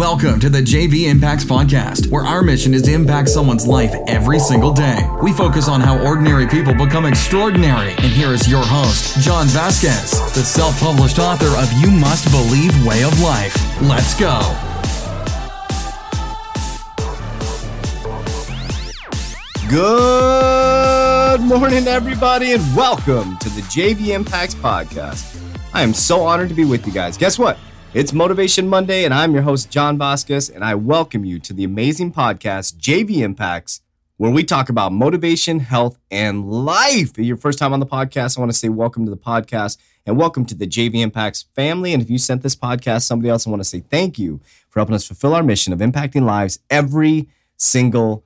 Welcome to the JV Impacts Podcast, where our mission is to impact someone's life every single day. We focus on how ordinary people become extraordinary. And here is your host, John Vasquez, the self published author of You Must Believe Way of Life. Let's go. Good morning, everybody, and welcome to the JV Impacts Podcast. I am so honored to be with you guys. Guess what? It's Motivation Monday, and I'm your host, John Vasquez, and I welcome you to the amazing podcast, JV Impacts, where we talk about motivation, health, and life. If your first time on the podcast, I want to say welcome to the podcast and welcome to the JV Impacts family. And if you sent this podcast somebody else, I want to say thank you for helping us fulfill our mission of impacting lives every single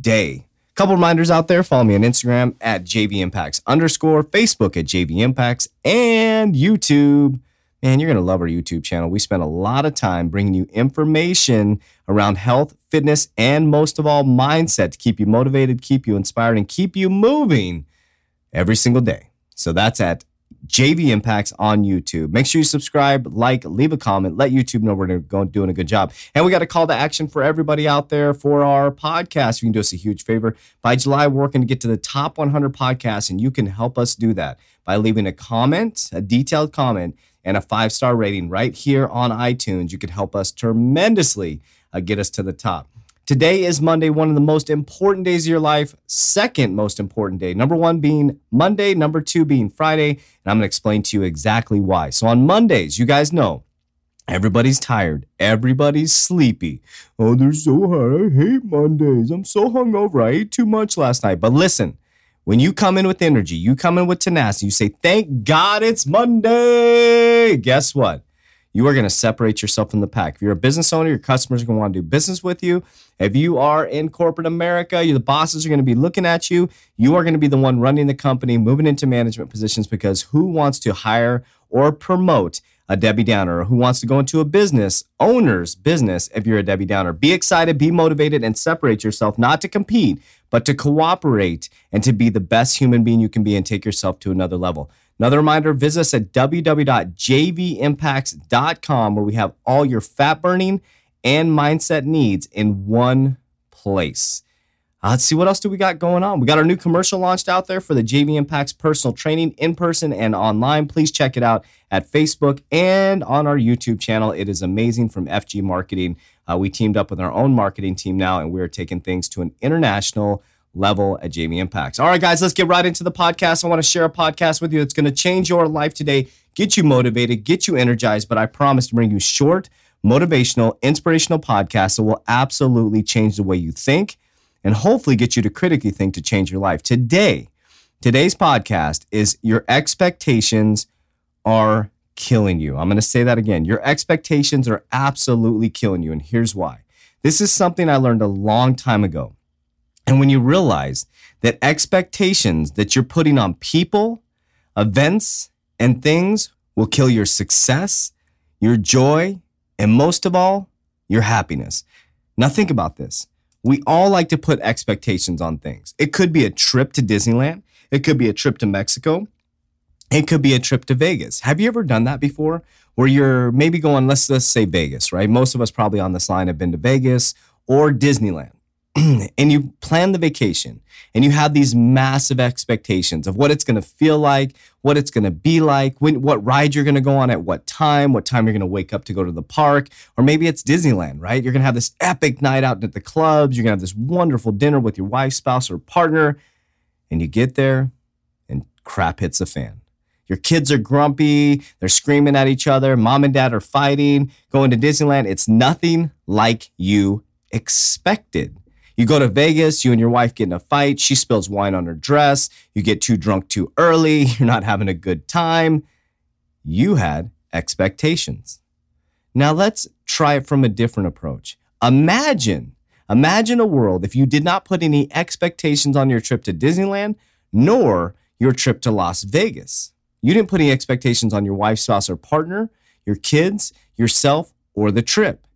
day. Couple reminders out there. Follow me on Instagram at JV Impacts underscore, Facebook at JV Impacts, and YouTube man, you're going to love our YouTube channel. We spend a lot of time bringing you information around health, fitness, and most of all, mindset to keep you motivated, keep you inspired, and keep you moving every single day. So that's at JV Impacts on YouTube. Make sure you subscribe, like, leave a comment, let YouTube know we're doing a good job. And we got a call to action for everybody out there for our podcast. You can do us a huge favor. By July, we're working to get to the top 100 podcasts, and you can help us do that by leaving a comment, a detailed comment and a five star rating right here on iTunes. You could help us tremendously uh, get us to the top. Today is Monday, one of the most important days of your life. Second most important day. Number one being Monday, number two being Friday. And I'm going to explain to you exactly why. So on Mondays, you guys know everybody's tired, everybody's sleepy. Oh, they're so hard. I hate Mondays. I'm so hungover. I ate too much last night. But listen, when you come in with energy, you come in with tenacity, you say, Thank God it's Monday. Guess what? You are going to separate yourself from the pack. If you're a business owner, your customers are going to want to do business with you. If you are in corporate America, the bosses are going to be looking at you. You are going to be the one running the company, moving into management positions because who wants to hire or promote a Debbie Downer who wants to go into a business owner's business if you're a Debbie Downer. Be excited, be motivated, and separate yourself, not to compete, but to cooperate and to be the best human being you can be and take yourself to another level. Another reminder visit us at www.jvimpacts.com where we have all your fat burning and mindset needs in one place. Uh, let's see what else do we got going on. We got our new commercial launched out there for the JV Impacts personal training in person and online. Please check it out at Facebook and on our YouTube channel. It is amazing from FG Marketing. Uh, we teamed up with our own marketing team now, and we are taking things to an international level at JV Impacts. All right, guys, let's get right into the podcast. I want to share a podcast with you that's going to change your life today, get you motivated, get you energized. But I promise to bring you short, motivational, inspirational podcasts that will absolutely change the way you think and hopefully get you to critically think to change your life. Today, today's podcast is Your Expectations Are Killing You. I'm going to say that again. Your expectations are absolutely killing you. And here's why. This is something I learned a long time ago. And when you realize that expectations that you're putting on people, events, and things will kill your success, your joy, and most of all, your happiness. Now, think about this we all like to put expectations on things. It could be a trip to Disneyland, it could be a trip to Mexico, it could be a trip to Vegas. Have you ever done that before? Where you're maybe going, let's let's say Vegas, right? Most of us probably on this line have been to Vegas or Disneyland. and you plan the vacation and you have these massive expectations of what it's going to feel like, what it's going to be like, when, what ride you're going to go on at what time, what time you're going to wake up to go to the park, or maybe it's Disneyland, right? You're going to have this epic night out at the clubs, you're going to have this wonderful dinner with your wife, spouse, or partner, and you get there and crap hits the fan. Your kids are grumpy, they're screaming at each other, mom and dad are fighting, going to Disneyland. It's nothing like you expected. You go to Vegas, you and your wife get in a fight, she spills wine on her dress, you get too drunk too early, you're not having a good time. You had expectations. Now let's try it from a different approach. Imagine, imagine a world if you did not put any expectations on your trip to Disneyland nor your trip to Las Vegas. You didn't put any expectations on your wife, spouse, or partner, your kids, yourself, or the trip.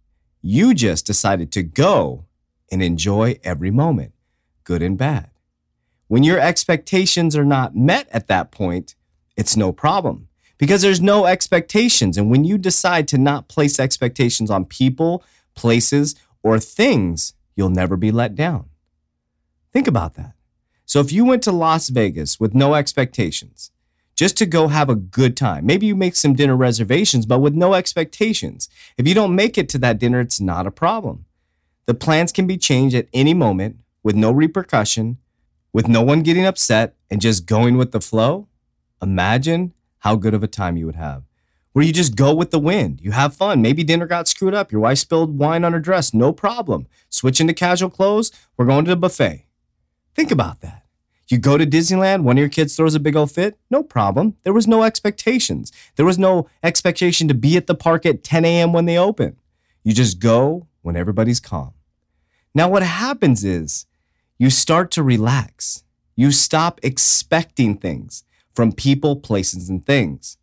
You just decided to go and enjoy every moment, good and bad. When your expectations are not met at that point, it's no problem because there's no expectations. And when you decide to not place expectations on people, places, or things, you'll never be let down. Think about that. So if you went to Las Vegas with no expectations, just to go have a good time, maybe you make some dinner reservations, but with no expectations. If you don't make it to that dinner, it's not a problem. The plans can be changed at any moment with no repercussion, with no one getting upset, and just going with the flow. Imagine how good of a time you would have. Where you just go with the wind. You have fun. Maybe dinner got screwed up. Your wife spilled wine on her dress. No problem. Switch into casual clothes. We're going to the buffet. Think about that. You go to Disneyland, one of your kids throws a big old fit, no problem. There was no expectations. There was no expectation to be at the park at 10 a.m. when they open. You just go when everybody's calm. Now, what happens is you start to relax. You stop expecting things from people, places, and things.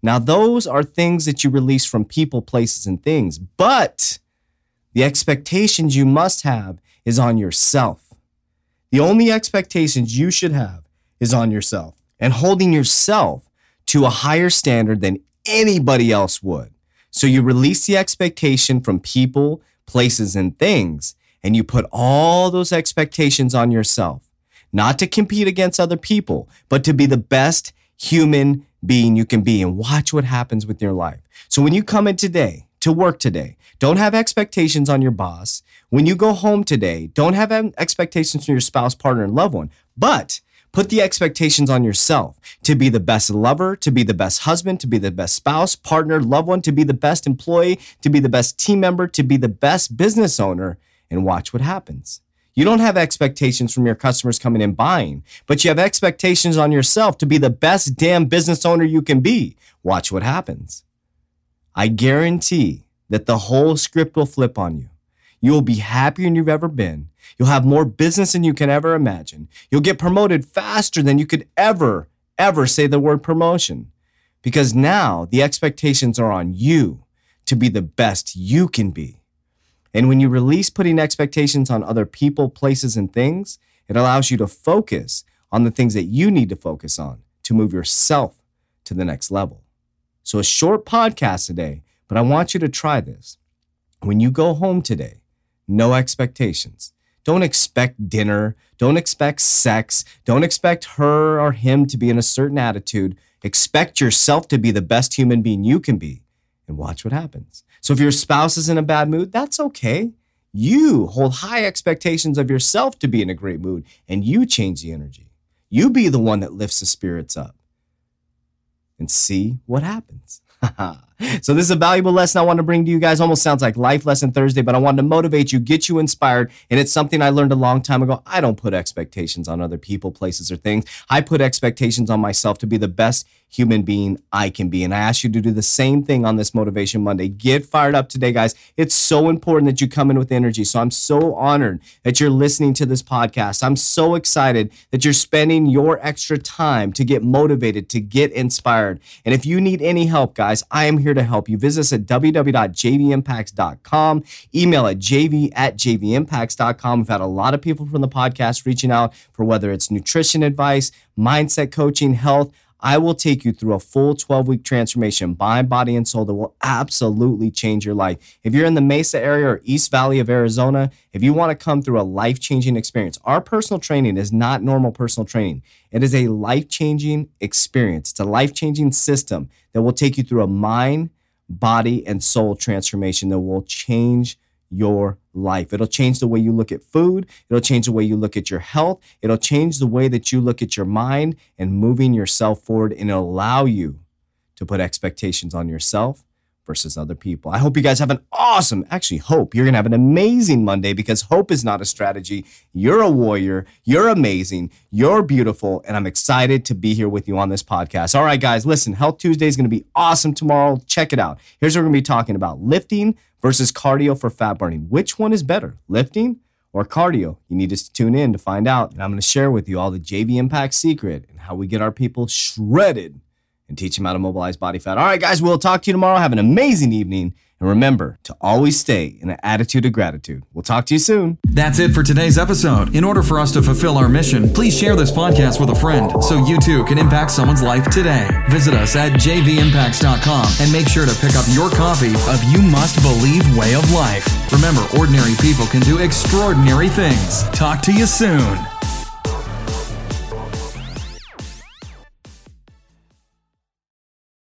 Now, those are things that you release from people, places, and things, but the expectations you must have is on yourself. The only expectations you should have is on yourself and holding yourself to a higher standard than anybody else would. So you release the expectation from people, places, and things, and you put all those expectations on yourself, not to compete against other people, but to be the best human being you can be and watch what happens with your life. So when you come in today, to work today, don't have expectations on your boss. When you go home today, don't have expectations from your spouse, partner, and loved one, but put the expectations on yourself to be the best lover, to be the best husband, to be the best spouse, partner, loved one, to be the best employee, to be the best team member, to be the best business owner, and watch what happens. You don't have expectations from your customers coming in buying, but you have expectations on yourself to be the best damn business owner you can be. Watch what happens. I guarantee that the whole script will flip on you. You will be happier than you've ever been. You'll have more business than you can ever imagine. You'll get promoted faster than you could ever, ever say the word promotion. Because now the expectations are on you to be the best you can be. And when you release putting expectations on other people, places, and things, it allows you to focus on the things that you need to focus on to move yourself to the next level. So, a short podcast today, but I want you to try this. When you go home today, no expectations. Don't expect dinner. Don't expect sex. Don't expect her or him to be in a certain attitude. Expect yourself to be the best human being you can be and watch what happens. So if your spouse is in a bad mood, that's okay. You hold high expectations of yourself to be in a great mood and you change the energy. You be the one that lifts the spirits up and see what happens. so this is a valuable lesson I want to bring to you guys. Almost sounds like life lesson Thursday, but I wanted to motivate you, get you inspired, and it's something I learned a long time ago. I don't put expectations on other people, places, or things. I put expectations on myself to be the best human being I can be. And I ask you to do the same thing on this Motivation Monday. Get fired up today, guys. It's so important that you come in with energy. So I'm so honored that you're listening to this podcast. I'm so excited that you're spending your extra time to get motivated, to get inspired. And if you need any help, guys, I am here to help you. Visit us at www.jvimpacts.com, email at jv at jvimpacts.com. We've had a lot of people from the podcast reaching out for whether it's nutrition advice, mindset coaching, health. I will take you through a full 12 week transformation, mind, body, and soul that will absolutely change your life. If you're in the Mesa area or East Valley of Arizona, if you want to come through a life changing experience, our personal training is not normal personal training. It is a life changing experience. It's a life changing system that will take you through a mind, body, and soul transformation that will change your life. It'll change the way you look at food. It'll change the way you look at your health. It'll change the way that you look at your mind and moving yourself forward. And allow you to put expectations on yourself versus other people. I hope you guys have an awesome, actually, hope you're going to have an amazing Monday because hope is not a strategy. You're a warrior. You're amazing. You're beautiful. And I'm excited to be here with you on this podcast. All right, guys, listen, Health Tuesday is going to be awesome tomorrow. Check it out. Here's what we're going to be talking about lifting versus cardio for fat burning. Which one is better, lifting or cardio? You need us to tune in to find out. And I'm going to share with you all the JV Impact secret and how we get our people shredded and teach them how to mobilize body fat. All right, guys, we'll talk to you tomorrow. Have an amazing evening And remember to always stay in an attitude of gratitude. We'll talk to you soon. That's it for today's episode. In order for us to fulfill our mission, please share this podcast with a friend so you too can impact someone's life today. Visit us at jvimpacts.com and make sure to pick up your copy of You Must Believe Way of Life. Remember, ordinary people can do extraordinary things. Talk to you soon.